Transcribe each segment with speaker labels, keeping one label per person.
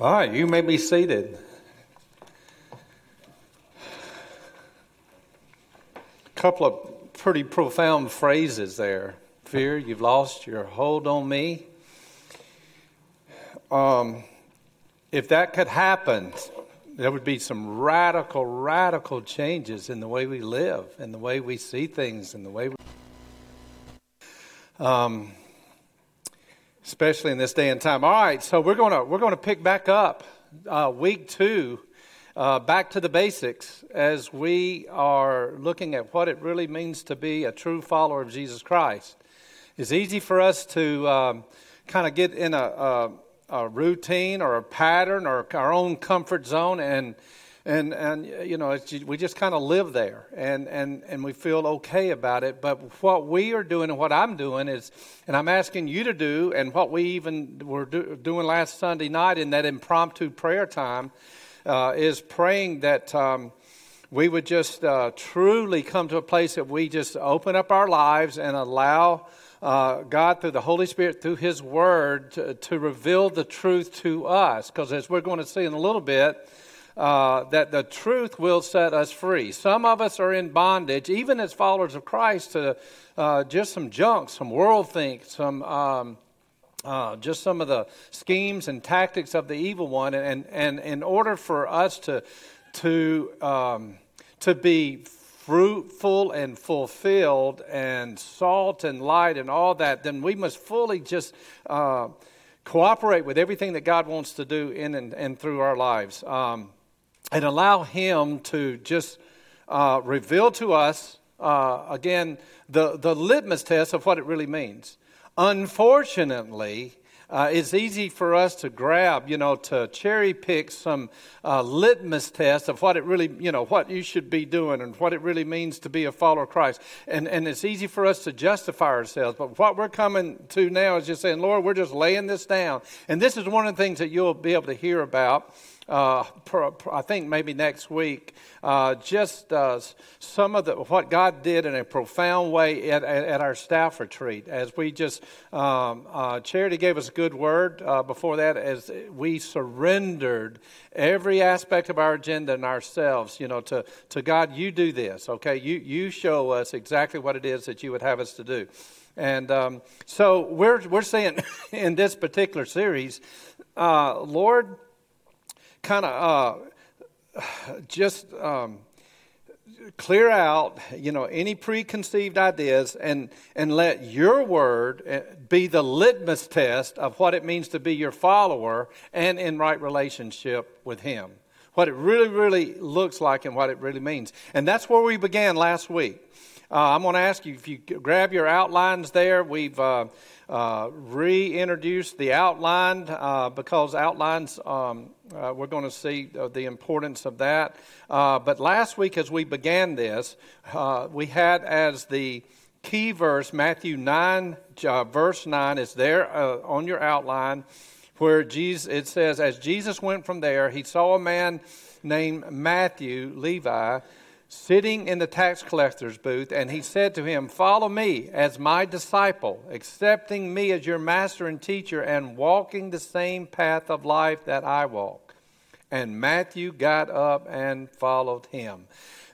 Speaker 1: All right, you may be seated. A couple of pretty profound phrases there. Fear, you've lost your hold on me. Um, if that could happen, there would be some radical, radical changes in the way we live, in the way we see things, in the way we. Um, especially in this day and time. All right, so we're going to we're to pick back up uh, week two, uh, back to the basics as we are looking at what it really means to be a true follower of Jesus Christ. It's easy for us to um, kind of get in a, a, a routine or a pattern or our own comfort zone and and and you know we just kind of live there and and and we feel okay about it but what we are doing and what i'm doing is and i'm asking you to do and what we even were do, doing last sunday night in that impromptu prayer time uh, is praying that um, we would just uh, truly come to a place that we just open up our lives and allow uh, God, through the Holy Spirit, through His Word, to, to reveal the truth to us. Because as we're going to see in a little bit, uh, that the truth will set us free. Some of us are in bondage, even as followers of Christ, to uh, just some junk, some world think, some. Um, uh, just some of the schemes and tactics of the evil one, and, and in order for us to to um, to be fruitful and fulfilled and salt and light and all that, then we must fully just uh, cooperate with everything that God wants to do in and, and through our lives. Um, and allow Him to just uh, reveal to us, uh, again, the, the litmus test of what it really means. Unfortunately, uh, it's easy for us to grab, you know, to cherry pick some uh, litmus test of what it really, you know, what you should be doing and what it really means to be a follower of Christ. And, and it's easy for us to justify ourselves. But what we're coming to now is just saying, Lord, we're just laying this down. And this is one of the things that you'll be able to hear about uh, I think maybe next week, uh, just uh, some of the, what God did in a profound way at, at, at our staff retreat. As we just, um, uh, Charity gave us a good word uh, before that, as we surrendered every aspect of our agenda and ourselves, you know, to, to God, you do this, okay? You, you show us exactly what it is that you would have us to do. And um, so we're, we're saying in this particular series, uh, Lord, kind of uh, just um, clear out, you know, any preconceived ideas and, and let your word uh, be the litmus test of what it means to be your follower and in right relationship with Him. What it really, really looks like and what it really means. And that's where we began last week. Uh, I'm going to ask you if you grab your outlines there. We've uh, uh, reintroduced the outline uh, because outlines, um, uh, we're going to see the importance of that. Uh, but last week, as we began this, we had as the key verse Matthew 9, verse 9 is there on your outline where Jesus, it says, As Jesus went from there, he saw a man named Matthew, Levi, sitting in the tax collector's booth, and he said to him, Follow me as my disciple, accepting me as your master and teacher, and walking the same path of life that I walk. And Matthew got up and followed him.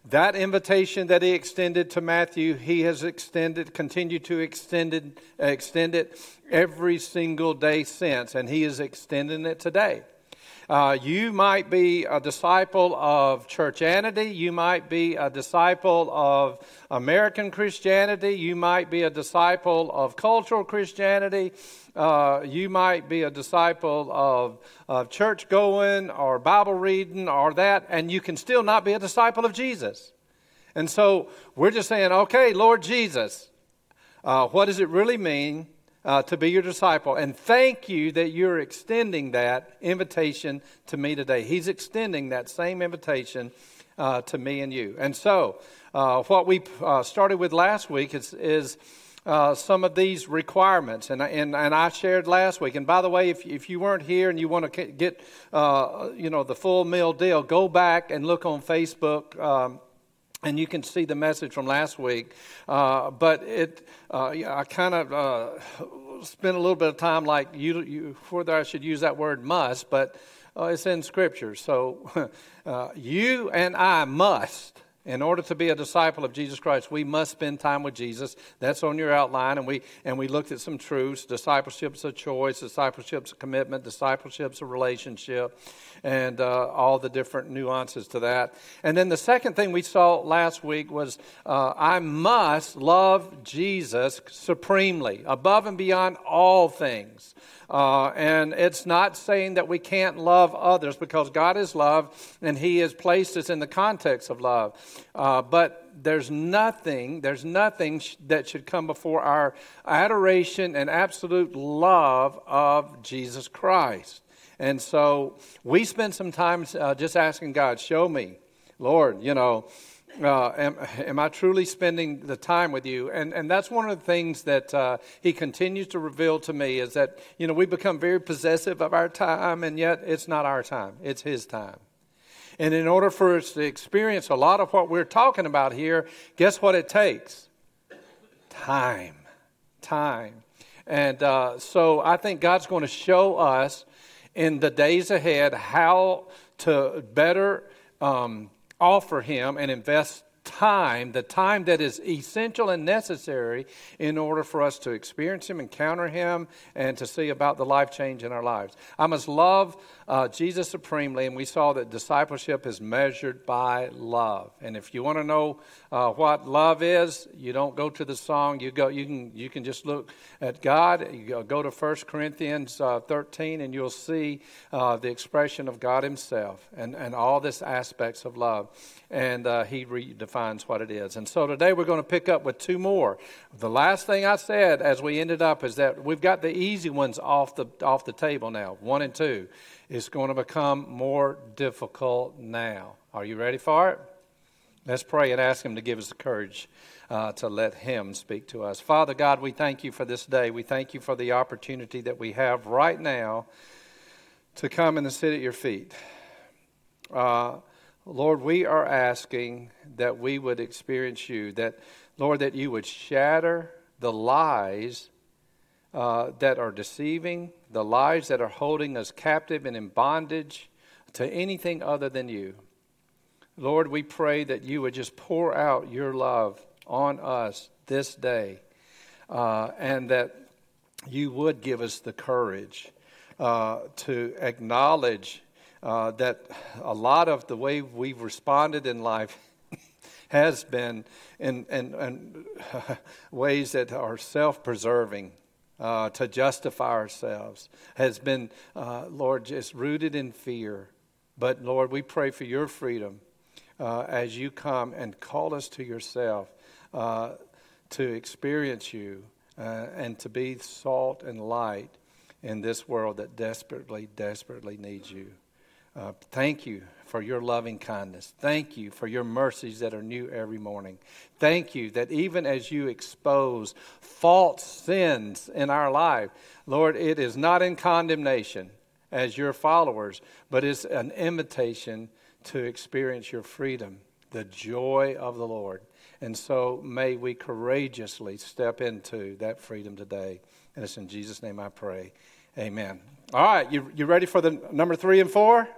Speaker 1: That invitation that he extended to Matthew, he has extended, continued to extend it, extend it every single day since, and he is extending it today. Uh, you might be a disciple of churchianity. You might be a disciple of American Christianity. You might be a disciple of cultural Christianity. Uh, you might be a disciple of, of church going or Bible reading or that, and you can still not be a disciple of Jesus. And so we're just saying, okay, Lord Jesus, uh, what does it really mean uh, to be your disciple. And thank you that you're extending that invitation to me today. He's extending that same invitation uh, to me and you. And so, uh, what we uh, started with last week is, is uh, some of these requirements. And, and, and I shared last week. And by the way, if, if you weren't here and you want to get uh, you know, the full meal deal, go back and look on Facebook. Um, and you can see the message from last week. Uh, but it, uh, I kind of uh, spend a little bit of time like you, you whether I should use that word must, but uh, it's in Scripture. So uh, you and I must in order to be a disciple of Jesus Christ, we must spend time with Jesus. That's on your outline, and we and we looked at some truths: discipleship's a choice, discipleship's a commitment, discipleship's a relationship, and uh, all the different nuances to that. And then the second thing we saw last week was uh, I must love Jesus supremely, above and beyond all things. Uh, and it's not saying that we can't love others because God is love and He has placed us in the context of love. Uh, but there's nothing, there's nothing sh- that should come before our adoration and absolute love of Jesus Christ. And so we spend some time uh, just asking God, show me, Lord, you know, uh, am, am, I truly spending the time with you? And, and that's one of the things that uh, he continues to reveal to me is that, you know, we become very possessive of our time, and yet it's not our time, it's his time. And in order for us to experience a lot of what we're talking about here, guess what it takes? Time. Time. And uh, so I think God's going to show us in the days ahead how to better. Um, offer Him and invest time, the time that is essential and necessary in order for us to experience Him, encounter Him, and to see about the life change in our lives. I must love uh, Jesus supremely, and we saw that discipleship is measured by love. And if you want to know uh, what love is, you don't go to the song. You go. You can. You can just look at God. You go, to 1 Corinthians uh, 13, and you'll see uh, the expression of God Himself and and all this aspects of love. And uh, He redefines what it is. And so today we're going to pick up with two more. The last thing I said as we ended up is that we've got the easy ones off the off the table now. One and two. It's going to become more difficult now. Are you ready for it? Let's pray and ask Him to give us the courage uh, to let Him speak to us. Father God, we thank you for this day. We thank you for the opportunity that we have right now to come and to sit at your feet. Uh, Lord, we are asking that we would experience you, that, Lord, that you would shatter the lies uh, that are deceiving, the lies that are holding us captive and in bondage to anything other than you. Lord, we pray that you would just pour out your love on us this day uh, and that you would give us the courage uh, to acknowledge uh, that a lot of the way we've responded in life has been in, in, in ways that are self preserving uh, to justify ourselves has been, uh, Lord, just rooted in fear. But Lord, we pray for your freedom uh, as you come and call us to yourself uh, to experience you uh, and to be salt and light in this world that desperately, desperately needs you. Uh, thank you for your loving kindness. Thank you for your mercies that are new every morning. Thank you that even as you expose false sins in our life, Lord, it is not in condemnation as your followers, but it's an invitation to experience your freedom, the joy of the Lord. And so may we courageously step into that freedom today. And it's in Jesus' name I pray. Amen. All right, you, you ready for the number three and four?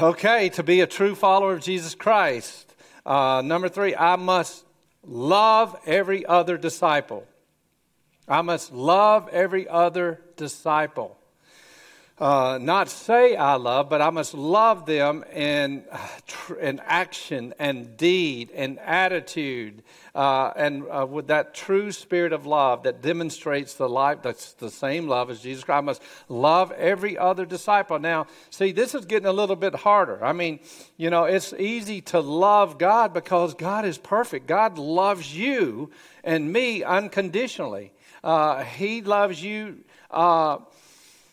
Speaker 1: Okay, to be a true follower of Jesus Christ. Uh, number three, I must love every other disciple. I must love every other disciple uh, not say I love, but I must love them in, in action and deed and attitude, uh, and uh, with that true spirit of love that demonstrates the life that's the same love as Jesus Christ. I must love every other disciple. Now, see, this is getting a little bit harder. I mean, you know, it's easy to love God because God is perfect. God loves you and me unconditionally. Uh, he loves you uh,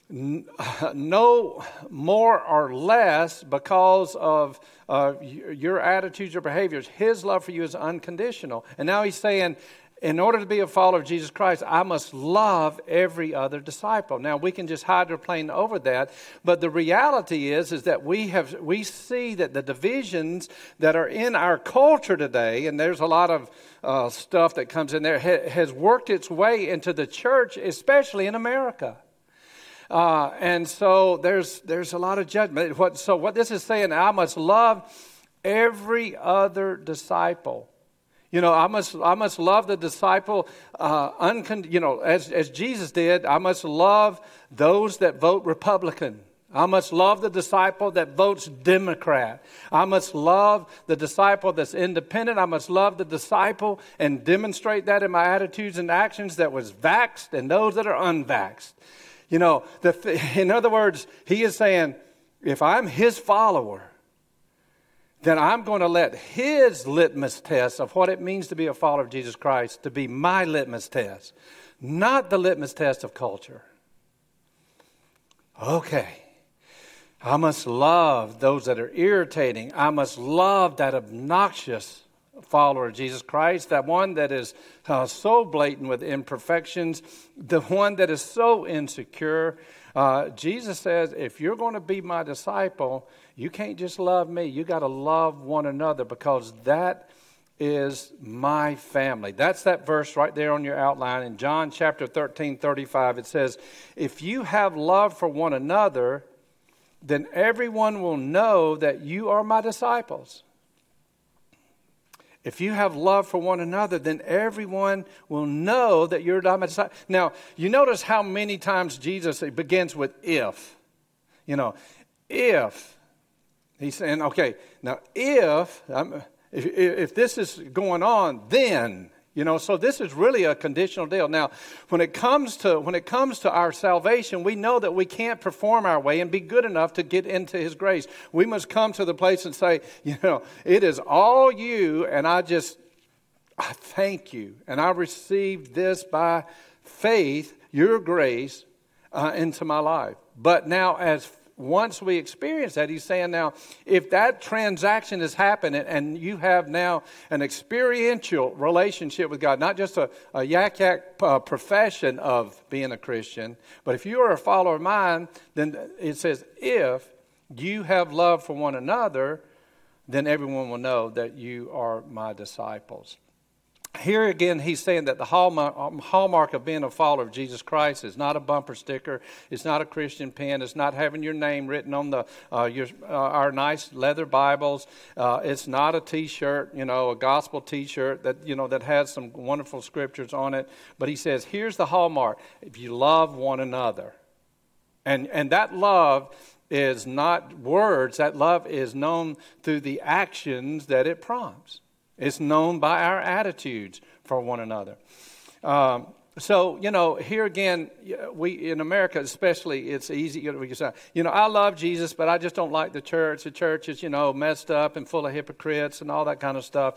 Speaker 1: no more or less because of uh, your attitudes or behaviors. His love for you is unconditional. And now he's saying, in order to be a follower of Jesus Christ, I must love every other disciple. Now we can just hydroplane over that, but the reality is is that we have we see that the divisions that are in our culture today, and there's a lot of uh, stuff that comes in there, ha- has worked its way into the church, especially in America. Uh, and so there's there's a lot of judgment. What, so what this is saying, I must love every other disciple. You know, I must, I must love the disciple, uh, you know, as, as Jesus did. I must love those that vote Republican. I must love the disciple that votes Democrat. I must love the disciple that's independent. I must love the disciple and demonstrate that in my attitudes and actions that was vaxxed and those that are unvaxxed. You know, the, in other words, he is saying, if I'm his follower, then I'm going to let his litmus test of what it means to be a follower of Jesus Christ to be my litmus test, not the litmus test of culture. Okay. I must love those that are irritating. I must love that obnoxious follower of Jesus Christ, that one that is uh, so blatant with imperfections, the one that is so insecure. Uh, Jesus says, if you're going to be my disciple, you can't just love me. You got to love one another because that is my family. That's that verse right there on your outline in John chapter 13, 35. It says, If you have love for one another, then everyone will know that you are my disciples. If you have love for one another, then everyone will know that you're my disciple. Now, you notice how many times Jesus begins with if. You know, if. He's saying, okay, now if, if, if this is going on, then you know, so this is really a conditional deal. Now, when it comes to when it comes to our salvation, we know that we can't perform our way and be good enough to get into his grace. We must come to the place and say, you know, it is all you and I just I thank you and I received this by faith, your grace uh, into my life. But now as once we experience that, he's saying now, if that transaction has happened and you have now an experiential relationship with God, not just a, a yak yak uh, profession of being a Christian, but if you are a follower of mine, then it says, if you have love for one another, then everyone will know that you are my disciples here again, he's saying that the hallmark, of being a follower of Jesus Christ is not a bumper sticker, it's not a Christian pin, it's not having your name written on the uh, your, uh, our nice leather Bibles, uh, it's not a T-shirt, you know, a gospel T-shirt that you know that has some wonderful scriptures on it. But he says, here's the hallmark: if you love one another, and and that love is not words; that love is known through the actions that it prompts. It's known by our attitudes for one another. Um, so you know, here again, we in America especially, it's easy. You know, you know, I love Jesus, but I just don't like the church. The church is, you know, messed up and full of hypocrites and all that kind of stuff.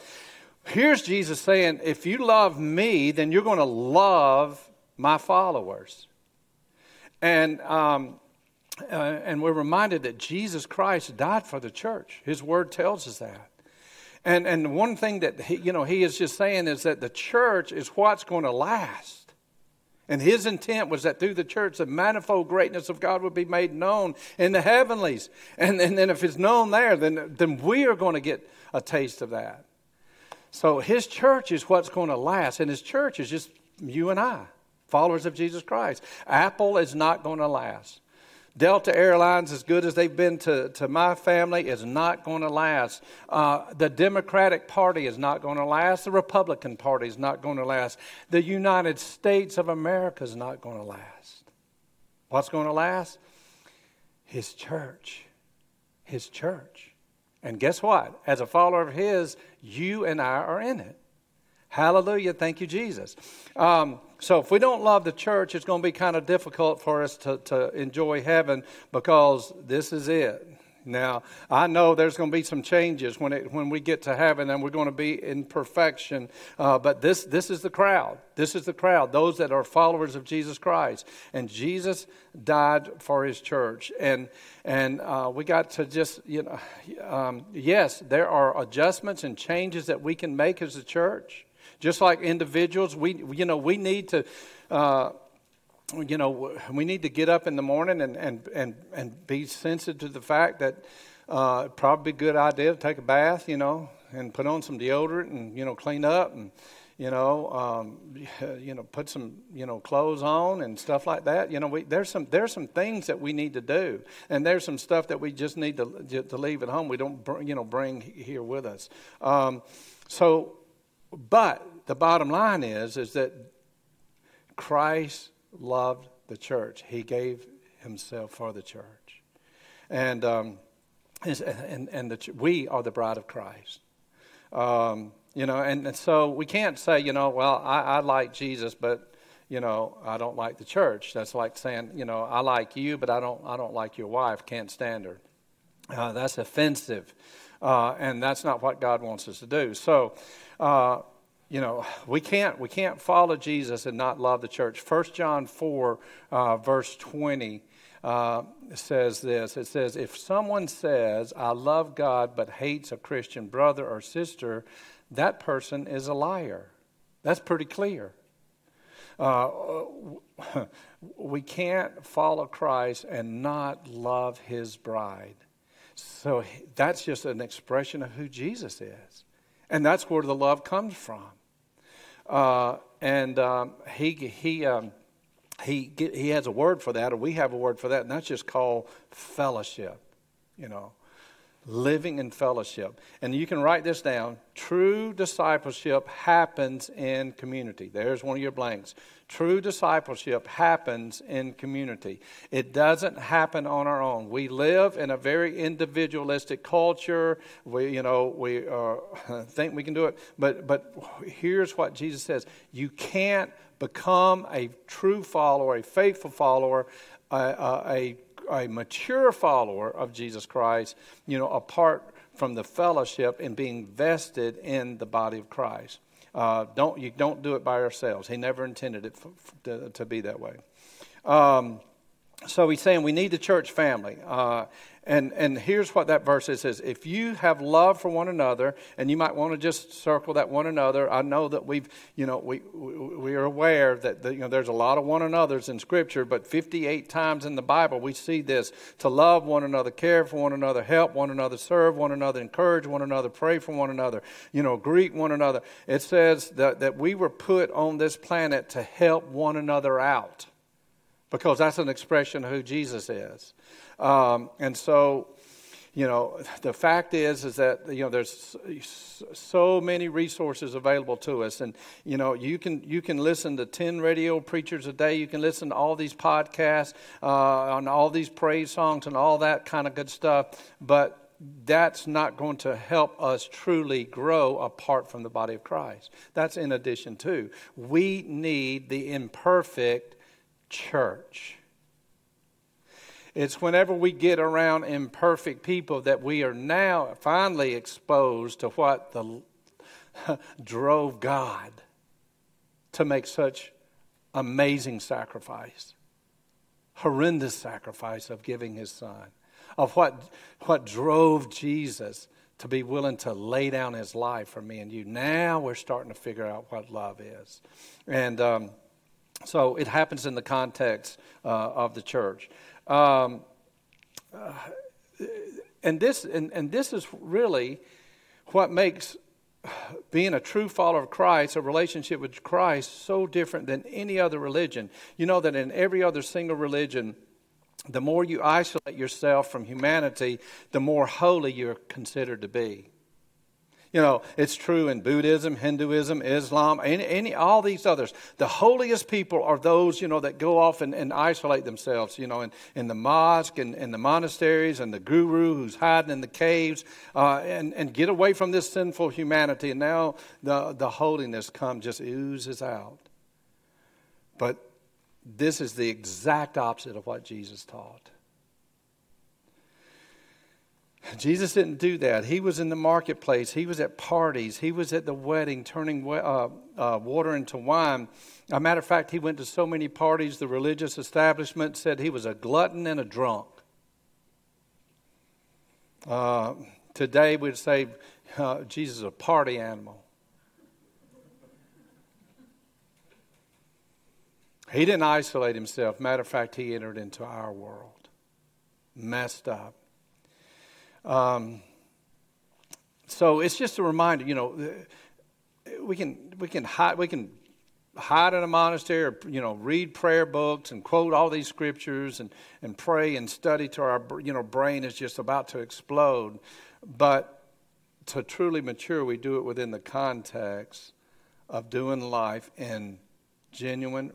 Speaker 1: Here's Jesus saying, if you love me, then you're going to love my followers. And um, uh, and we're reminded that Jesus Christ died for the church. His word tells us that. And, and one thing that he, you know, he is just saying is that the church is what's going to last. And his intent was that through the church, the manifold greatness of God would be made known in the heavenlies. And, and then if it's known there, then, then we are going to get a taste of that. So his church is what's going to last. And his church is just you and I, followers of Jesus Christ. Apple is not going to last. Delta Airlines, as good as they've been to, to my family, is not going to last. Uh, the Democratic Party is not going to last. The Republican Party is not going to last. The United States of America is not going to last. What's going to last? His church. His church. And guess what? As a follower of His, you and I are in it. Hallelujah. Thank you, Jesus. Um, so if we don't love the church, it's going to be kind of difficult for us to, to enjoy heaven because this is it. Now, I know there's going to be some changes when, it, when we get to heaven and we're going to be in perfection. Uh, but this, this is the crowd. This is the crowd, those that are followers of Jesus Christ. And Jesus died for his church. And, and uh, we got to just, you know, um, yes, there are adjustments and changes that we can make as a church Just like individuals, we, you know, we need to. Uh, you know, we need to get up in the morning and, and, and, and be sensitive to the fact that uh, probably a good idea to take a bath, you know, and put on some deodorant and, you know, clean up and, you know, um, you know, put some, you know, clothes on and stuff like that. You know, we, there's some there's some things that we need to do, and there's some stuff that we just need to to leave at home. We don't, you know, bring here with us. Um, so, but the bottom line is is that Christ loved the church. He gave himself for the church, and um, and and the, we are the bride of Christ. Um, you know, and, and, so we can't say, you know, well, I, I like Jesus, but you know, I don't like the church. That's like saying, you know, I like you, but I don't, I don't like your wife. Can't stand her. Uh, that's offensive, uh, and that's not what God wants us to do. So, uh, you know, we can't we can't follow Jesus and not love the church. First John four, uh, verse twenty. Uh, says this it says if someone says i love god but hates a christian brother or sister that person is a liar. That's pretty clear. Uh, we can't follow Christ and not love his bride. So that's just an expression of who Jesus is. And that's where the love comes from. Uh, and um, he, he, um, he, he has a word for that, or we have a word for that, and that's just called fellowship. You know, living in fellowship. And you can write this down. True discipleship happens in community. There's one of your blanks. True discipleship happens in community. It doesn't happen on our own. We live in a very individualistic culture. We, you know, we uh, think we can do it. But, but here's what Jesus says you can't become a true follower, a faithful follower, a, a, a a mature follower of Jesus Christ, you know, apart from the fellowship and being vested in the body of Christ. Uh, don't you don't do it by ourselves. He never intended it to, to, be that way. Um, so he's saying we need the church family. Uh, and, and here's what that verse says if you have love for one another, and you might want to just circle that one another. I know that we've, you know, we, we are aware that, the, you know, there's a lot of one another's in Scripture, but 58 times in the Bible we see this to love one another, care for one another, help one another, serve one another, encourage one another, pray for one another, you know, greet one another. It says that, that we were put on this planet to help one another out because that's an expression of who Jesus is. Um, and so, you know, the fact is, is that, you know, there's so many resources available to us. And, you know, you can, you can listen to 10 radio preachers a day. You can listen to all these podcasts uh, on all these praise songs and all that kind of good stuff. But that's not going to help us truly grow apart from the body of Christ. That's in addition to. We need the imperfect church. It's whenever we get around imperfect people that we are now finally exposed to what the, drove God to make such amazing sacrifice, horrendous sacrifice of giving his son, of what, what drove Jesus to be willing to lay down his life for me and you. Now we're starting to figure out what love is. And um, so it happens in the context uh, of the church. Um, uh, and this and, and this is really what makes being a true follower of Christ, a relationship with Christ, so different than any other religion. You know that in every other single religion, the more you isolate yourself from humanity, the more holy you're considered to be. You know, it's true in Buddhism, Hinduism, Islam, any, any, all these others. The holiest people are those, you know, that go off and, and isolate themselves, you know, in, in the mosque and in the monasteries and the guru who's hiding in the caves uh, and, and get away from this sinful humanity. And now the, the holiness comes, just oozes out. But this is the exact opposite of what Jesus taught. Jesus didn't do that. He was in the marketplace. He was at parties. He was at the wedding, turning uh, uh, water into wine. As a matter of fact, he went to so many parties, the religious establishment said he was a glutton and a drunk. Uh, today, we'd say uh, Jesus is a party animal. He didn't isolate himself. Matter of fact, he entered into our world, messed up um, so it's just a reminder, you know, we can we can hide we can hide in a monastery or you know read prayer books and quote all these scriptures and, and pray and study till our you know brain is just about to explode. But to truly mature we do it within the context of doing life in genuine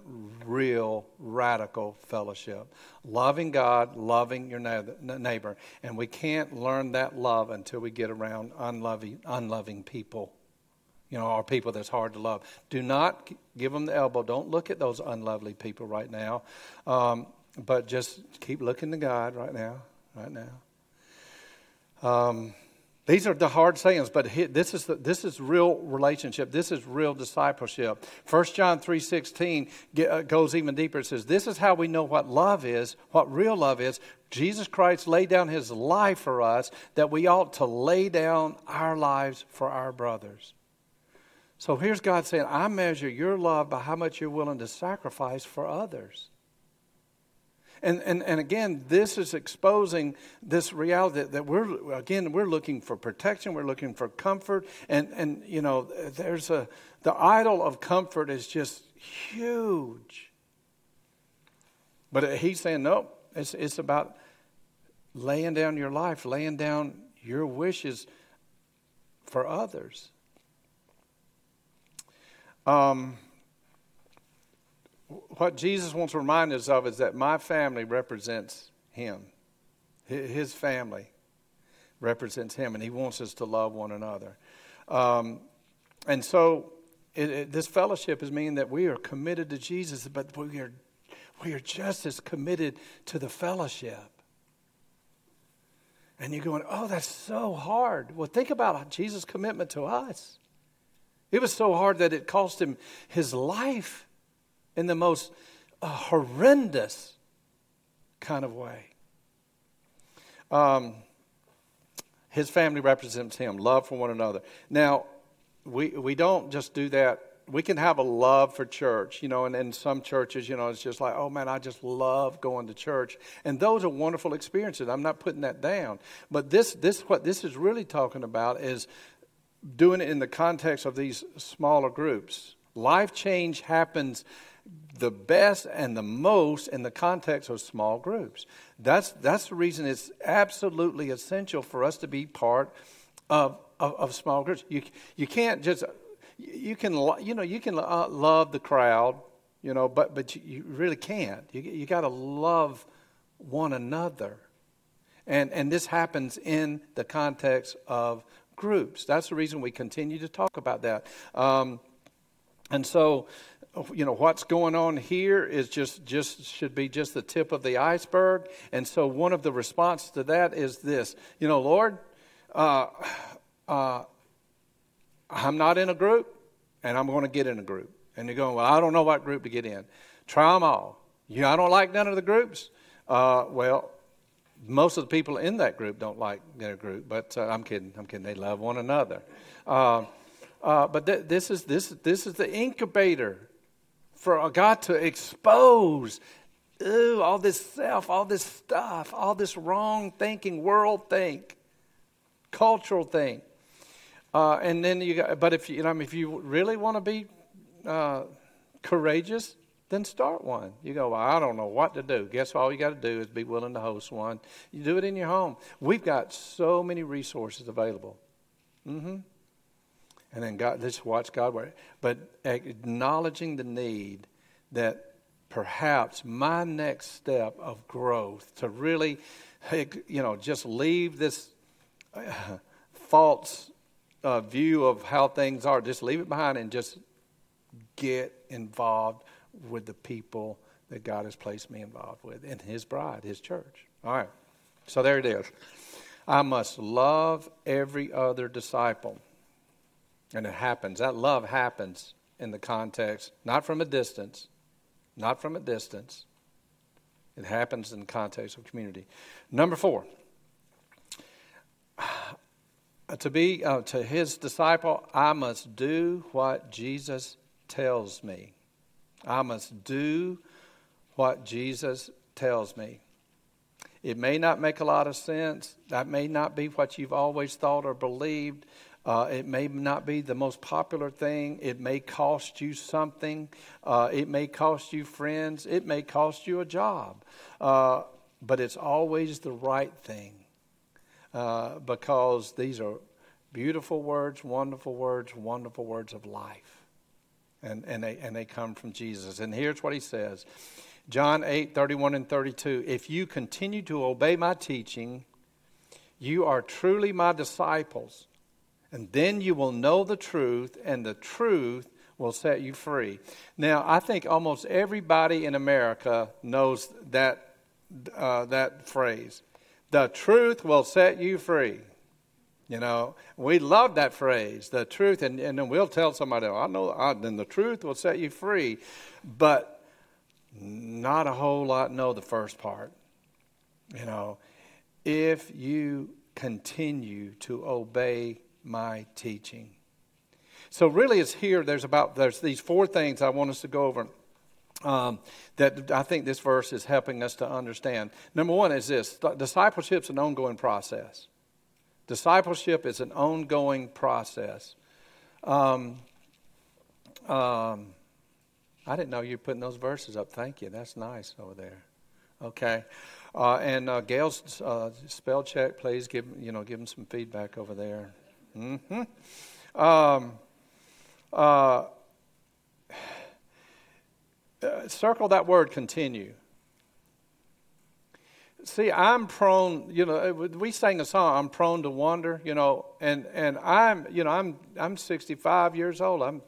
Speaker 1: real radical fellowship loving god loving your neighbor and we can't learn that love until we get around unloving unloving people you know, are people that's hard to love. Do not give them the elbow. Don't look at those unlovely people right now. Um, but just keep looking to God right now, right now. Um, these are the hard sayings, but this is the, this is real relationship. This is real discipleship. 1 John three sixteen uh, goes even deeper. It says, "This is how we know what love is, what real love is. Jesus Christ laid down His life for us, that we ought to lay down our lives for our brothers." So here's God saying, I measure your love by how much you're willing to sacrifice for others. And, and, and again, this is exposing this reality that, we're, again, we're looking for protection, we're looking for comfort. And, and, you know, there's a, the idol of comfort is just huge. But he's saying, no, it's, it's about laying down your life, laying down your wishes for others. Um, what Jesus wants to remind us of is that my family represents Him. His family represents Him, and He wants us to love one another. Um, and so, it, it, this fellowship is meaning that we are committed to Jesus, but we are, we are just as committed to the fellowship. And you're going, oh, that's so hard. Well, think about Jesus' commitment to us. It was so hard that it cost him his life in the most uh, horrendous kind of way. Um, his family represents him, love for one another. Now, we, we don't just do that. We can have a love for church, you know, and in some churches, you know, it's just like, oh man, I just love going to church. And those are wonderful experiences. I'm not putting that down. But this, this, what this is really talking about is doing it in the context of these smaller groups. Life change happens the best and the most in the context of small groups. That's, that's the reason it's absolutely essential for us to be part of, of, of small groups. You, you can't just, you can, you know, you can uh, love the crowd, you know, but, but you, really can't. You, you got to love one another. And, and this happens in the context of groups. That's the reason we continue to talk about that. Um, and so, you know, what's going on here is just, just should be just the tip of the iceberg. And so, one of the responses to that is this you know, Lord, uh, uh, I'm not in a group, and I'm going to get in a group. And you're going, well, I don't know what group to get in. Try them all. You know, I don't like none of the groups. Uh, well, most of the people in that group don't like their group, but uh, I'm kidding. I'm kidding. They love one another. Uh, uh, but th- this is this this is the incubator for God to expose ooh, all this self, all this stuff, all this wrong thinking, world think, cultural think. Uh, and then you got, but if you, you know, if you really want to be uh, courageous, then start one. You go, well, I don't know what to do. Guess all you got to do is be willing to host one. You do it in your home. We've got so many resources available. Mm-hmm. And then God, just watch God work. But acknowledging the need that perhaps my next step of growth to really, you know, just leave this uh, false uh, view of how things are, just leave it behind and just get involved with the people that God has placed me involved with in His bride, His church. All right. So there it is. I must love every other disciple. And it happens. That love happens in the context, not from a distance, not from a distance. It happens in the context of community. Number four, to be uh, to his disciple, I must do what Jesus tells me. I must do what Jesus tells me. It may not make a lot of sense. That may not be what you've always thought or believed. Uh, it may not be the most popular thing. It may cost you something. Uh, it may cost you friends. It may cost you a job. Uh, but it's always the right thing uh, because these are beautiful words, wonderful words, wonderful words of life. And, and, they, and they come from Jesus. And here's what he says John 8, 31 and 32. If you continue to obey my teaching, you are truly my disciples, and then you will know the truth, and the truth will set you free. Now, I think almost everybody in America knows that, uh, that phrase. The truth will set you free. You know, we love that phrase, the truth, and, and then we'll tell somebody, I know, I, then the truth will set you free. But not a whole lot know the first part. You know, if you continue to obey my teaching. So really, it's here. There's about there's these four things I want us to go over. Um, that I think this verse is helping us to understand. Number one is this: discipleship is an ongoing process. Discipleship is an ongoing process. Um, um, I didn't know you were putting those verses up. Thank you. That's nice over there. Okay. Uh, and uh, Gail's uh, spell check, please give you know give him some feedback over there. Mm-hmm. Um, uh, uh, circle that word continue. See, I'm prone, you know, we sang a song, I'm prone to wonder, you know, and, and I'm, you know, I'm, I'm 65 years old. I'm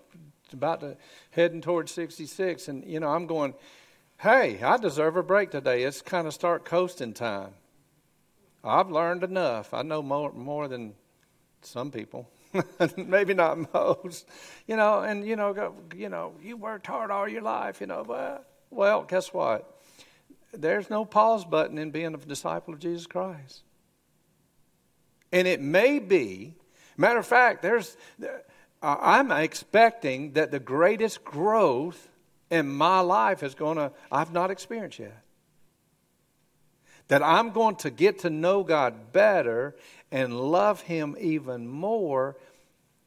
Speaker 1: about to heading towards 66, and you know I'm going, hey, I deserve a break today. It's kind of start coasting time. I've learned enough. I know more more than some people. Maybe not most. You know, and you know, go, you know, you worked hard all your life. You know, but well, guess what? There's no pause button in being a disciple of Jesus Christ. And it may be, matter of fact, there's uh, I'm expecting that the greatest growth in my life is going to, I've not experienced yet. That I'm going to get to know God better and love Him even more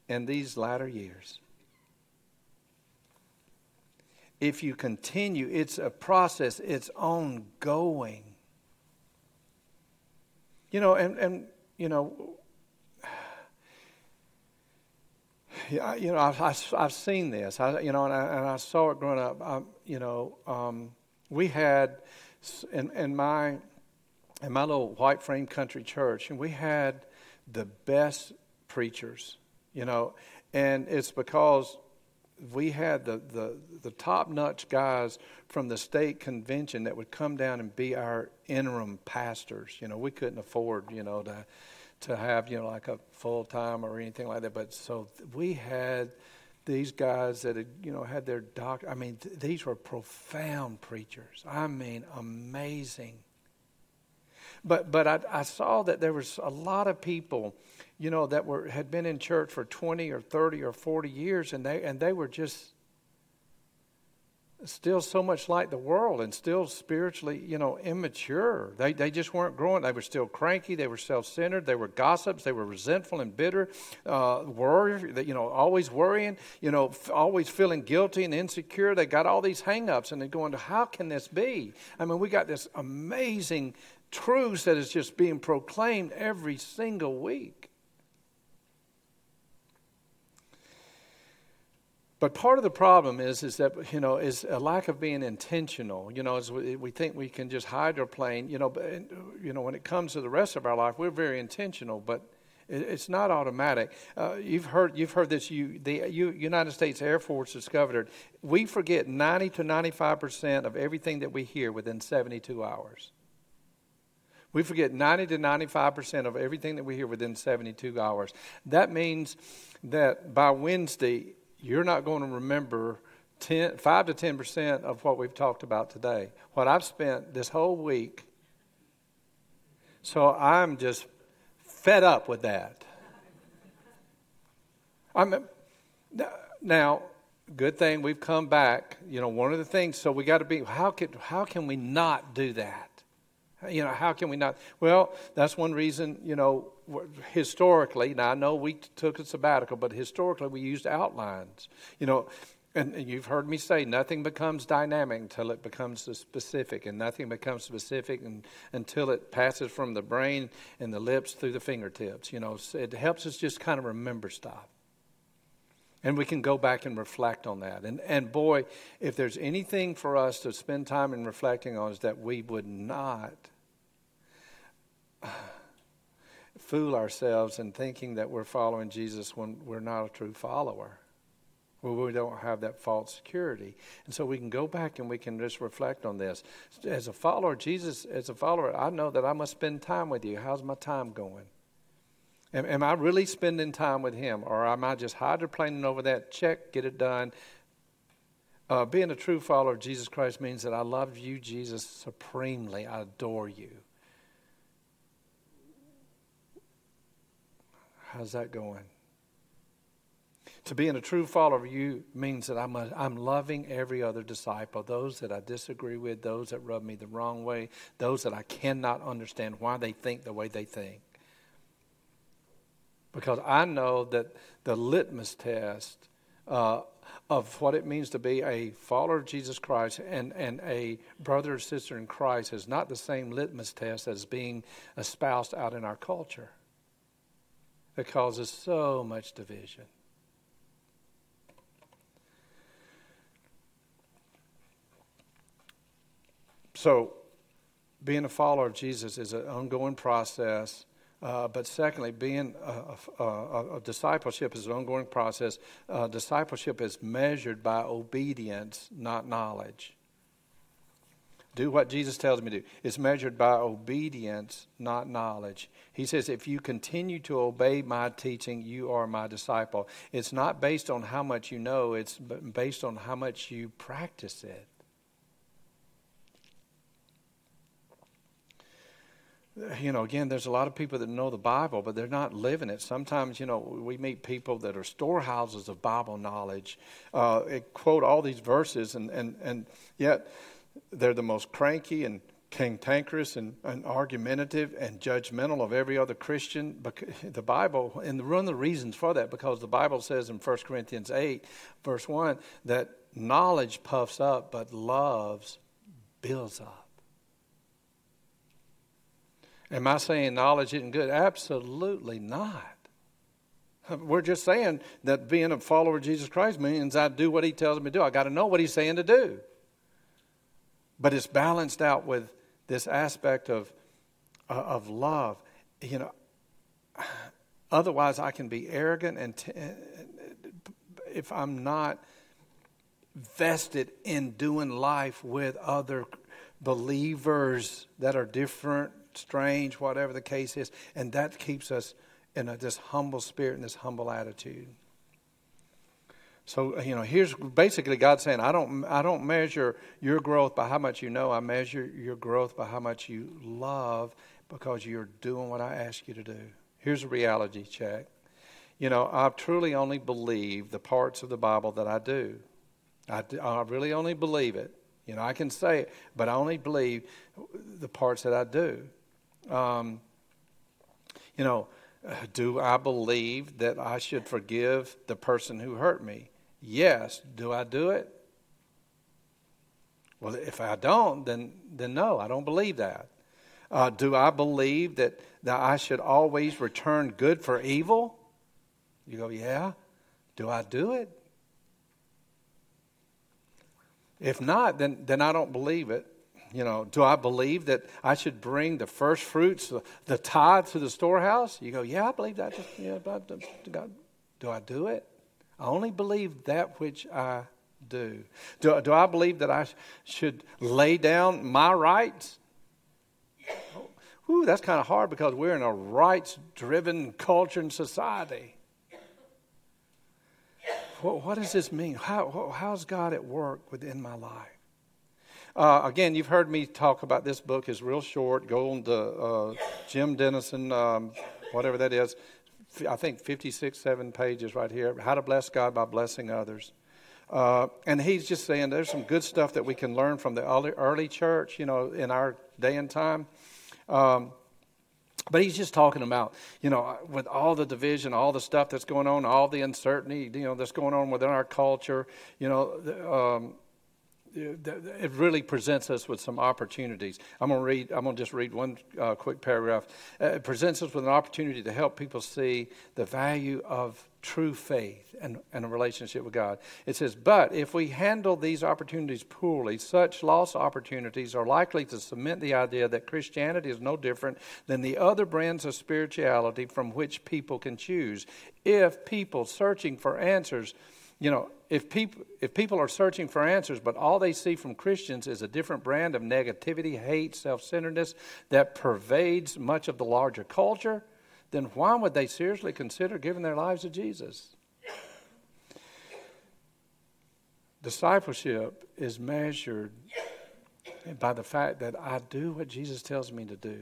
Speaker 1: in these latter years. If you continue, it's a process, it's ongoing. You know, and, and you know, yeah, you know, I've, I've, seen this, I, you know, and I, and I saw it growing up. I, you know, um, we had in, in my in my little white frame country church, and we had the best preachers, you know, and it's because we had the, the, the top notch guys from the state convention that would come down and be our interim pastors. You know, we couldn't afford, you know, to to have you know like a full time or anything like that. But so we had these guys that had you know had their doctor. I mean, th- these were profound preachers. I mean, amazing. But but I, I saw that there was a lot of people, you know, that were had been in church for twenty or thirty or forty years, and they and they were just still so much like the world and still spiritually, you know, immature. They, they just weren't growing. They were still cranky. They were self-centered. They were gossips. They were resentful and bitter, uh, worry, you know, always worrying, you know, f- always feeling guilty and insecure. They got all these hang-ups and they're going, how can this be? I mean, we got this amazing truth that is just being proclaimed every single week. But part of the problem is, is that, you know, is a lack of being intentional. You know, as we, we think we can just hydroplane, you know, but, you know, when it comes to the rest of our life, we're very intentional, but it, it's not automatic. Uh, you've heard, you've heard this, you, the United States Air Force discovered we forget 90 to 95% of everything that we hear within 72 hours. We forget 90 to 95% of everything that we hear within 72 hours. That means that by Wednesday, you're not going to remember 10, 5 to 10% of what we've talked about today. What I've spent this whole week. So I'm just fed up with that. I'm, now, good thing we've come back. You know, one of the things, so we got to be, how can, how can we not do that? You know, how can we not? Well, that's one reason, you know, historically, now I know we took a sabbatical, but historically we used outlines. You know, and you've heard me say nothing becomes dynamic until it becomes specific, and nothing becomes specific and, until it passes from the brain and the lips through the fingertips. You know, it helps us just kind of remember stuff. And we can go back and reflect on that. And, and boy, if there's anything for us to spend time in reflecting on, is that we would not fool ourselves in thinking that we're following Jesus when we're not a true follower. Where we don't have that false security. And so we can go back and we can just reflect on this. As a follower, Jesus, as a follower, I know that I must spend time with you. How's my time going? Am, am I really spending time with Him? Or am I just hydroplaning over that check, get it done? Uh, being a true follower of Jesus Christ means that I love you, Jesus, supremely. I adore you. How's that going? To being a true follower of you means that I'm, a, I'm loving every other disciple, those that I disagree with, those that rub me the wrong way, those that I cannot understand why they think the way they think because I know that the litmus test uh, of what it means to be a follower of Jesus Christ and, and a brother or sister in Christ is not the same litmus test as being espoused out in our culture. It causes so much division. So, being a follower of Jesus is an ongoing process uh, but secondly, being a, a, a, discipleship is an ongoing process. Uh, discipleship is measured by obedience, not knowledge. Do what Jesus tells me to do. It's measured by obedience, not knowledge. He says, if you continue to obey my teaching, you are my disciple. It's not based on how much you know, it's based on how much you practice it. you know, again, there's a lot of people that know the Bible, but they're not living it. Sometimes, you know, we meet people that are storehouses of Bible knowledge, uh, quote all these verses, and, and, and yet they're the most cranky and cantankerous and, and argumentative and judgmental of every other Christian. The Bible, and one of the reasons for that, because the Bible says in 1 Corinthians 8, verse 1, that knowledge puffs up, but loves builds up. Am I saying knowledge isn't good? Absolutely not. We're just saying that being a follower of Jesus Christ means I do what he tells me to do. I got to know what he's saying to do. But it's balanced out with this aspect of, uh, of love. You know, otherwise I can be arrogant and t- if I'm not vested in doing life with other believers that are different strange, whatever the case is. And that keeps us in a, this humble spirit and this humble attitude. So you know, here's basically God saying, I don't, I don't measure your growth by how much you know. I measure your growth by how much you love, because you're doing what I ask you to do. Here's a reality check. You know, I truly only believe the parts of the Bible that I do. I, I really only believe it. You know, I can say it, but I only believe the parts that I do. Um, you know, do I believe that I should forgive the person who hurt me? Yes. Do I do it? Well, if I don't, then, then no, I don't believe that. Uh, do I believe that, that I should always return good for evil? You go, yeah. Do I do it? If not, then, then I don't believe it you know, do I believe that I should bring the first fruits, the the tithe to the storehouse? You go, yeah, I believe that. Yeah, but do I do it? I only believe that which I do. Do, do I believe that I should lay down my rights? Whew, that's kind of hard because we're in a rights driven culture and society. What, what, does this mean? How, how's God at work within my life? Uh, again, you've heard me talk about this book. is real short. Go on to uh, Jim Denison, um, whatever that is. I think 56, 7 pages right here. How to Bless God by Blessing Others. Uh, and he's just saying there's some good stuff that we can learn from the early, early church, you know, in our day and time. Um, but he's just talking about, you know, with all the division, all the stuff that's going on, all the uncertainty, you know, that's going on within our culture, you know, um, it really presents us with some opportunities. I'm going to read. I'm going to just read one uh, quick paragraph. Uh, it presents us with an opportunity to help people see the value of true faith and, and a relationship with God. It says, but if we handle these opportunities poorly, such lost opportunities are likely to cement the idea that Christianity is no different than the other brands of spirituality from which people can choose. If people searching for answers you know, if people, if people are searching for answers, but all they see from Christians is a different brand of negativity, hate, self centeredness that pervades much of the larger culture, then why would they seriously consider giving their lives to Jesus? Discipleship is measured by the fact that I do what Jesus tells me to do,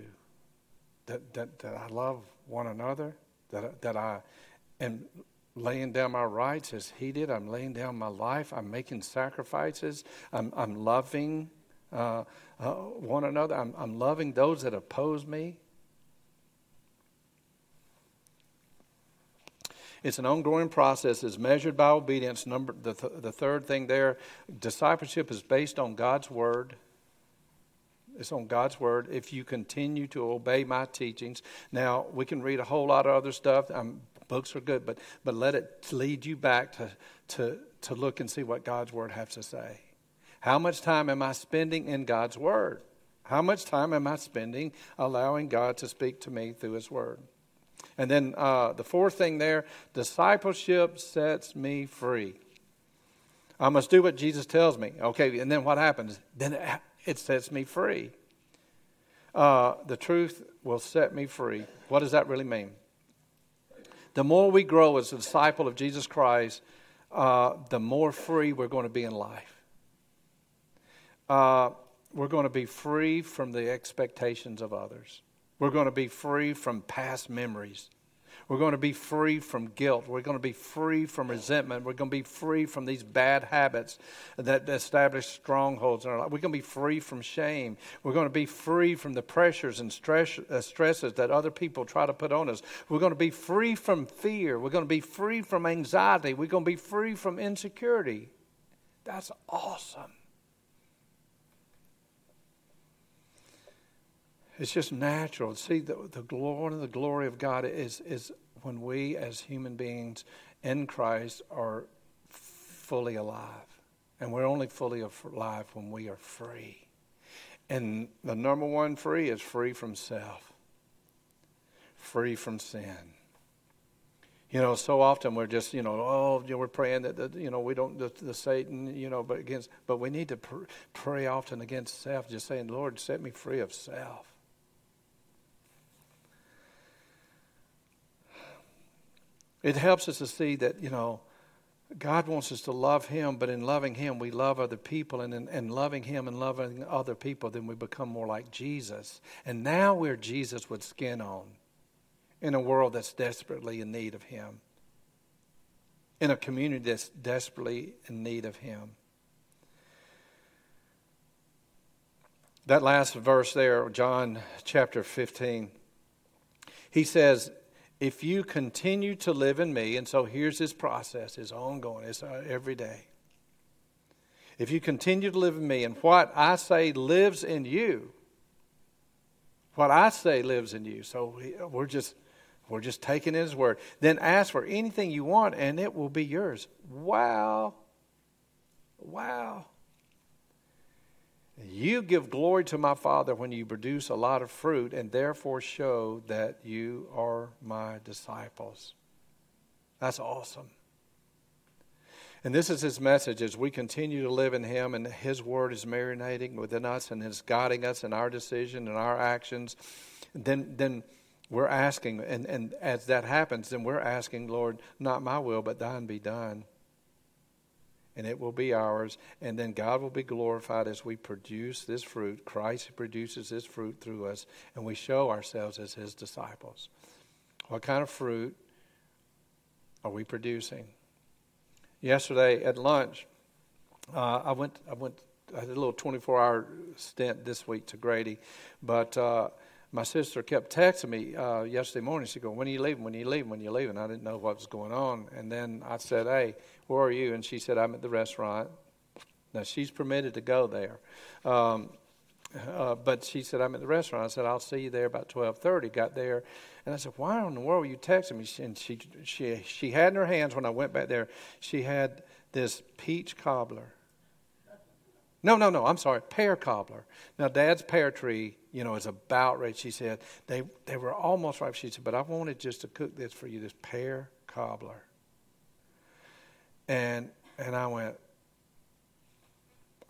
Speaker 1: that, that, that I love one another, that, that I am laying down my rights as he did. I'm laying down my life. I'm making sacrifices. I'm, I'm loving uh, uh, one another. I'm, I'm loving those that oppose me. It's an ongoing process. It's measured by obedience. Number the, th- the third thing there, discipleship is based on God's word. It's on God's word. If you continue to obey my teachings, now we can read a whole lot of other stuff. I'm Books are good, but, but let it lead you back to, to, to look and see what God's Word has to say. How much time am I spending in God's Word? How much time am I spending allowing God to speak to me through His Word? And then uh, the fourth thing there discipleship sets me free. I must do what Jesus tells me. Okay, and then what happens? Then it, sets me free. Uh, the truth will set me free. What does that really mean? The more we grow as a disciple of Jesus Christ, uh, the more free we're going to be in life. Uh, we're going to be free from the expectations of others. We're going to be free from past memories. We're going to be free from guilt. We're going to be free from resentment. We're going to be free from these bad habits that establish strongholds in our life. We're going to be free from shame. We're going to be free from the pressures and stress, uh, stresses that other people try to put on us. We're going to be free from fear. We're going to be free from anxiety. We're going to be free from insecurity. That's awesome. It's just natural. See, the, the glory the glory of God is, is when we as human beings in Christ are fully alive. And we're only fully alive when we are free. And the number one free is free from self, free from sin. You know, so often we're just, you know, oh, you know, we're praying that, that, you know, we don't, the, the Satan, you know, but against, but we need to pr- pray often against self, just saying, Lord, set me free of self. It helps us to see that, you know, God wants us to love Him, but in loving Him, we love other people. And in, in loving Him and loving other people, then we become more like Jesus. And now we're Jesus with skin on in a world that's desperately in need of Him, in a community that's desperately in need of Him. That last verse there, John chapter 15, he says, if you continue to live in me, and so here's his process, his ongoing, it's uh, every day. If you continue to live in me, and what I say lives in you, what I say lives in you. So we're just we're just taking his word. Then ask for anything you want, and it will be yours. Wow. Wow. You give glory to my Father when you produce a lot of fruit and therefore show that you are my disciples. That's awesome. And this is his message as we continue to live in him and his word is marinating within us and is guiding us in our decision and our actions. Then, then we're asking, and, and as that happens, then we're asking, Lord, not my will, but thine be done and it will be ours. And then God will be glorified as we produce this fruit. Christ produces this fruit through us, and we show ourselves as his disciples. What kind of fruit are we producing? Yesterday at lunch, uh, I went. I went. I had a little 24-hour stint this week to Grady, but uh, my sister kept texting me uh, yesterday morning. She go, "When are you leaving? When are you leaving? When are you leaving?" I didn't know what was going on, and then I said, "Hey, where are you?" And she said, "I'm at the restaurant." Now she's permitted to go there, um, uh, but she said, "I'm at the restaurant." I said, "I'll see you there about 12:30." Got there, and I said, "Why in the world were you texting me?" And she she she had in her hands when I went back there. She had this peach cobbler. No, no, no. I'm sorry, pear cobbler. Now, Dad's pear tree, you know, is about ready. She said they they were almost ripe. She said, "But I wanted just to cook this for you, this pear cobbler." And and I went,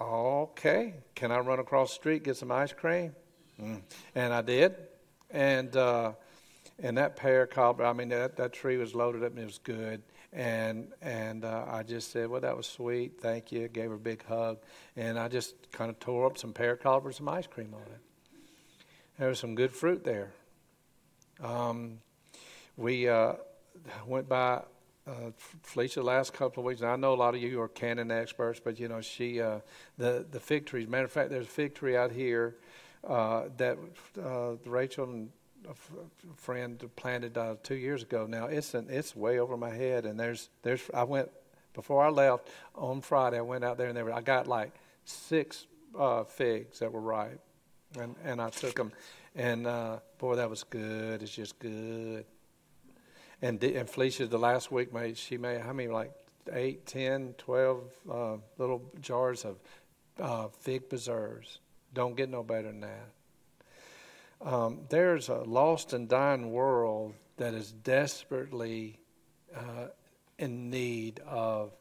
Speaker 1: okay, can I run across the street get some ice cream? Mm. And I did, and uh, and that pear cobbler, I mean that that tree was loaded up and it was good. And and uh, I just said, well, that was sweet, thank you. Gave her a big hug, and I just kind of tore up some pear cobbler and some ice cream on it. There was some good fruit there. Um, we uh, went by uh, Felicia last couple of weeks. I know a lot of you are canon experts, but you know she uh, the the fig trees. Matter of fact, there's a fig tree out here uh, that uh, Rachel and a friend planted uh, two years ago. Now it's an, it's way over my head, and there's there's I went before I left on Friday. I went out there and there I got like six uh, figs that were ripe, and and I took them, and uh, boy that was good. It's just good. And and Felicia the last week made she made how many like eight, ten, twelve uh, little jars of uh, fig preserves. Don't get no better than that. Um, there's a lost and dying world that is desperately uh, in need of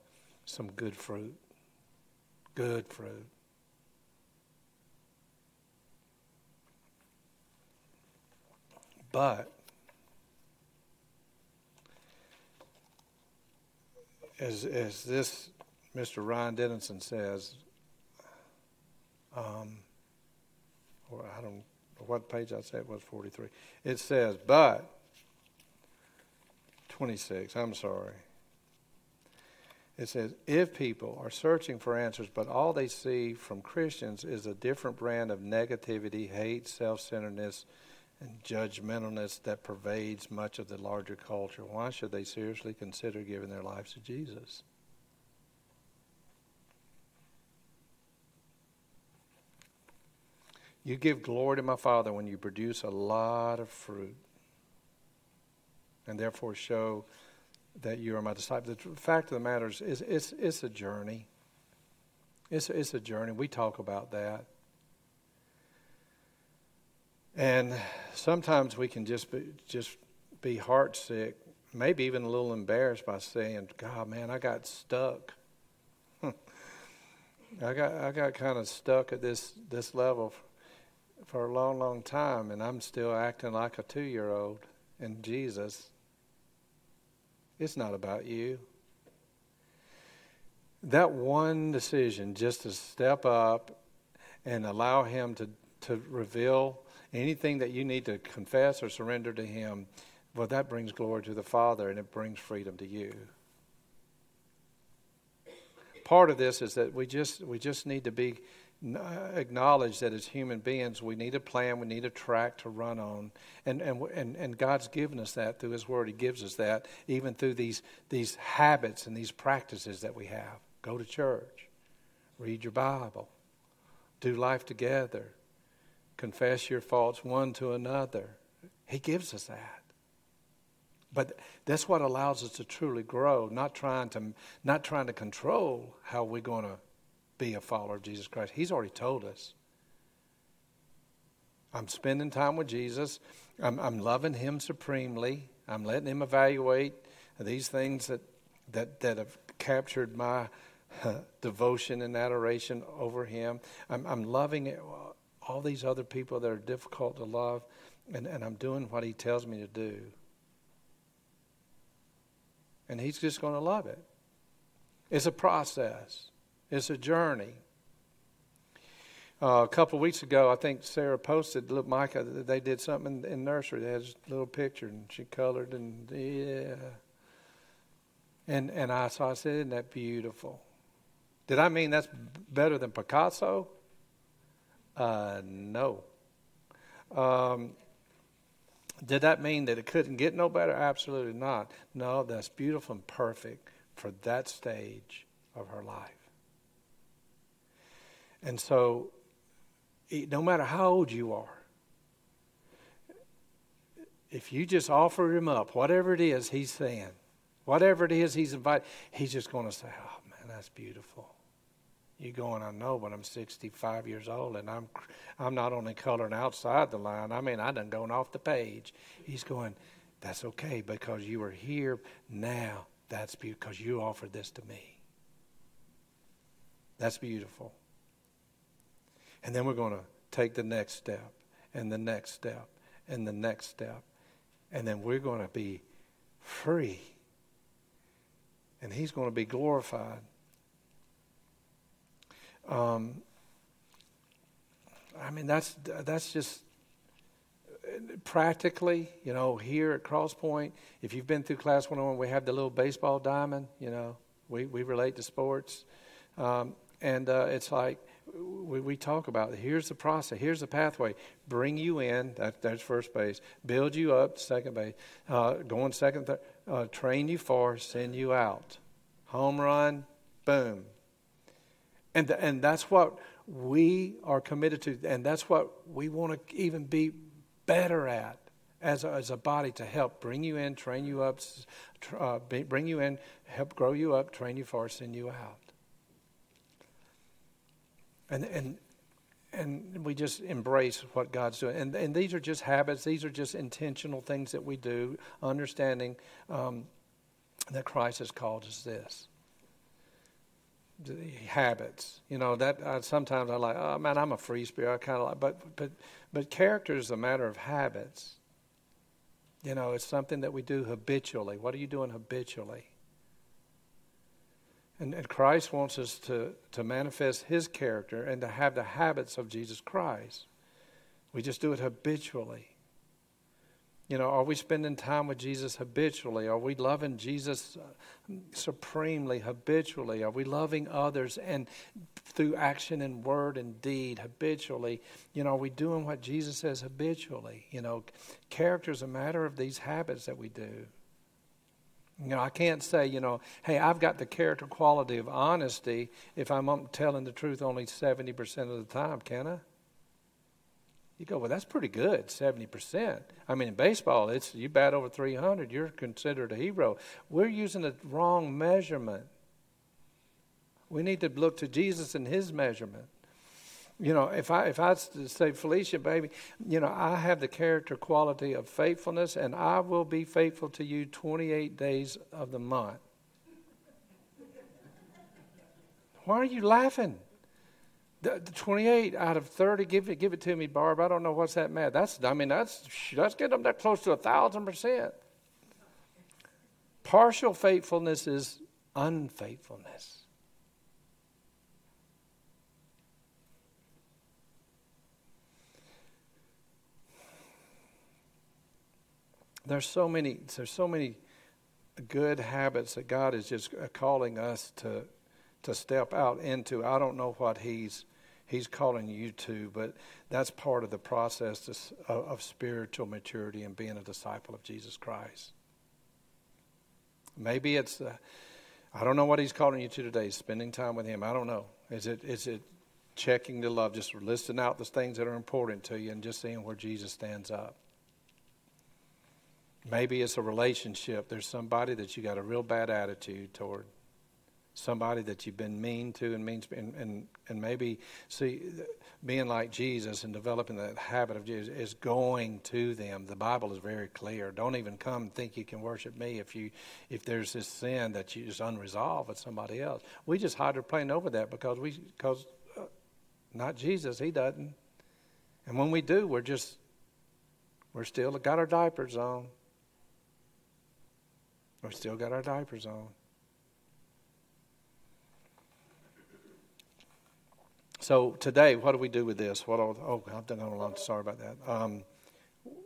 Speaker 1: some good fruit. Good fruit. But as as this Mr. Ryan Denison says, um, or I don't what page I said was 43. It says, but, 26, I'm sorry. It says, if people are searching for answers, but all they see from Christians is a different brand of negativity, hate, self centeredness, and judgmentalness that pervades much of the larger culture, why should they seriously consider giving their lives to Jesus? You give glory to my Father when you produce a lot of fruit and therefore show that you are my disciple. The fact of the matter is, is it's, it's a journey. It's, it's a journey. We talk about that. And sometimes we can just be, just be heartsick, maybe even a little embarrassed by saying, God, man, I got stuck. I got, I got kind of stuck at this, this level for a long, long time, and I'm still acting like a two year old. And Jesus, it's not about you. That one decision, just to step up and allow Him to, to reveal anything that you need to confess or surrender to Him, well, that brings glory to the Father and it brings freedom to you. Part of this is that we just we just need to be Uh, acknowledge that as human beings we need a plan, we need a track to run on, and and and, and God's given us that through His Word. He gives us that even through these these habits and these practices that we have. Go to church, read your Bible, do life together, confess your faults one to another. He gives us that. But that's what allows us to truly grow, not trying to not trying to control how we're going to be a follower of Jesus Christ. He's already told us. I'm spending time with Jesus. I'm, I'm loving Him supremely. I'm letting Him evaluate these things that, that, that have captured my uh, devotion and adoration over Him. I'm, I'm loving it, all these other people that are difficult to love, and, and I'm doing what He tells me to do. And He's just going to love it. It's a process. It's a journey. Uh, a couple of weeks ago, I think Sarah posted, look, Micah, they did something in, in nursery. They had a little picture, and she colored, and yeah. And, and I, so I said, isn't that beautiful? Did I mean that's better than Picasso? Uh, no. Um, did that mean that it couldn't get no better? Absolutely not. No, that's beautiful and perfect for that stage of her life. And so, no matter how old you are, if you just offer him up, whatever it is he's saying, whatever it is he's invited, he's just going to say, Oh, man, that's beautiful. You going, I know, but I'm 65 years old and I'm, I'm not only coloring outside the line, I mean, I done gone off the page. He's going, That's okay because you are here now. That's because you offered this to me. That's beautiful. And then we're going to take the next step and the next step and the next step. And then we're going to be free. And he's going to be glorified. Um, I mean, that's, that's just practically, you know, here at Crosspoint, if you've been through Class 101, we have the little baseball diamond, you know, we, we relate to sports. Um, and uh, it's like we, we talk about here's the process, here's the pathway. Bring you in, that, that's first base. Build you up, second base. Uh, going second, third. Uh, train you for, send you out. Home run, boom. And, and that's what we are committed to, and that's what we want to even be better at as a, as a body to help bring you in, train you up, uh, bring you in, help grow you up, train you for, send you out. And, and, and we just embrace what God's doing. And, and these are just habits, these are just intentional things that we do, understanding um, that Christ has called us this. The habits, you know that uh, sometimes I like. Oh man, I'm a free spirit. I kind of like, but but but character is a matter of habits. You know, it's something that we do habitually. What are you doing habitually? And, and Christ wants us to, to manifest his character and to have the habits of Jesus Christ. We just do it habitually. You know, are we spending time with Jesus habitually? Are we loving Jesus uh, supremely habitually? Are we loving others and through action and word and deed habitually? You know, are we doing what Jesus says habitually? You know, character is a matter of these habits that we do. You know, I can't say, you know, hey, I've got the character quality of honesty if I'm telling the truth only 70% of the time, can I? You go, well, that's pretty good, 70%. I mean, in baseball, it's you bat over 300, you're considered a hero. We're using the wrong measurement. We need to look to Jesus and his measurement. You know, if I if I say Felicia, baby, you know, I have the character quality of faithfulness, and I will be faithful to you 28 days of the month. Why are you laughing? The, the 28 out of 30, give it, give it to me, Barb. I don't know what's that mad. That's, I mean, that's, that's getting them that close to a thousand percent. Partial faithfulness is unfaithfulness. There's so many there's so many good habits that God is just uh, calling us to to step out into. I don't know what he's he's calling you to, but that's part of the process of, of spiritual maturity and being a disciple of Jesus Christ. Maybe it's uh, I don't know what he's calling you to today. Spending time with him. I don't know. Is it is it checking the love, just listing out the things that are important to you, and just seeing where Jesus stands up. Maybe it's a relationship. There's somebody that you got a real bad attitude toward. Somebody that you've been mean to and mean and, and, and maybe see being like Jesus and developing that habit of Jesus is going to them. The Bible is very clear. Don't even come and think you can worship me if you if there's this sin that you is unresolved with somebody else. We just hydroplane over that because we because uh, not Jesus, he doesn't. And when we do, we're just we're still got our diapers on. We still got our diapers on. So today, what do we do with this? What? oh, I've done a lot. Sorry about that. Um,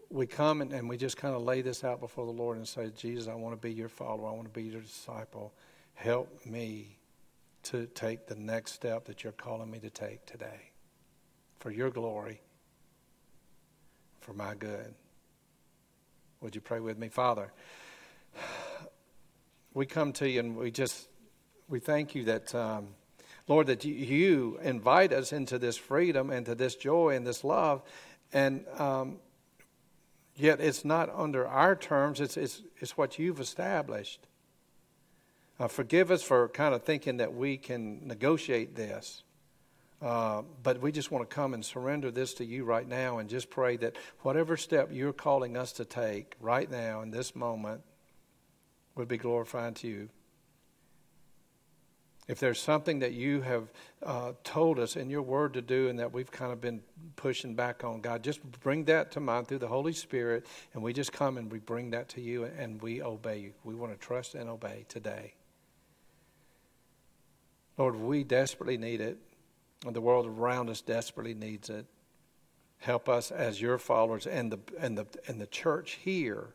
Speaker 1: we come and, and we just kind of lay this out before the Lord and say, Jesus, I want to be your follower. I want to be your disciple. Help me. to take the next step that you're calling me to take today for your glory, for my good. Would you pray with me? Father, we come to you and we just, we thank you that, um, Lord, that you, invite us into this freedom and to this joy and this love. And um, yet it's not under our terms, it's, it's, it's what you've established. Uh, forgive us for kind of thinking that we can negotiate this. Uh, but we just want to come and surrender this to you right now and just pray that whatever step you're calling us to take right now in this moment would be glorifying to you. If there's something that you have uh, told us in your word to do and that we've kind of been pushing back on, God, just bring that to mind through the Holy Spirit, and we just come and we bring that to you and we obey you. We want to trust and obey today. Lord, we desperately need it. And the world around us desperately needs it. Help us as your followers and the, and the, and the church here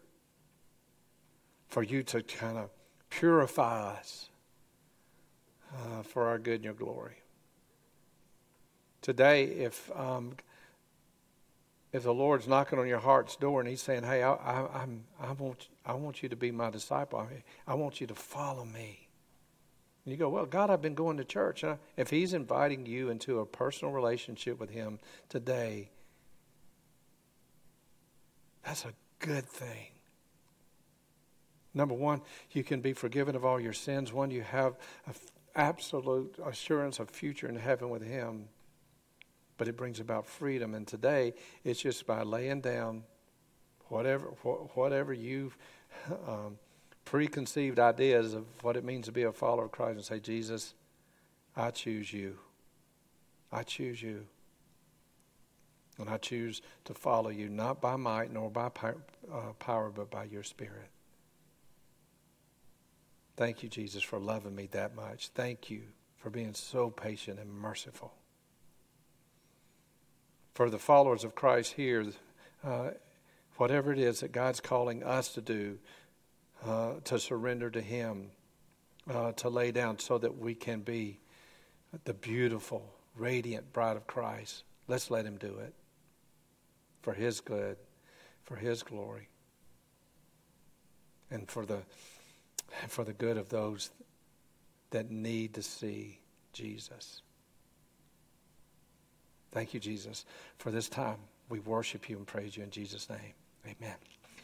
Speaker 1: for you to kind of purify us uh, for our good and your glory. Today, if um, if the Lord's knocking on your heart's door and He's saying, "Hey, I, I, I, want I want you to be my disciple. I want you to follow me," And you go, well, God, I've been going to church. And If He's inviting you into a personal relationship with Him today, that's a good thing. Number one, you can be forgiven of all your sins. One, you have absolute assurance of future in heaven with Him. But it brings about freedom. And today, it's just by laying down whatever whatever you've um, preconceived ideas of what it means to be a follower of Christ and say, Jesus, I choose you. I choose you. And I choose to follow you, not by might nor by uh, power, but by your Spirit. Thank you, Jesus, for loving me that much. Thank you for being so patient and merciful. For the followers of Christ here, uh, whatever it is that God's calling us to do, uh, to surrender to Him, uh, to lay down so that we can be the beautiful, radiant bride of Christ. Let's let Him do it for His good, for His glory, and for the, for the good of those that need to see Jesus. Thank you, Jesus, for this time. We worship you and praise you in Jesus' name. Amen.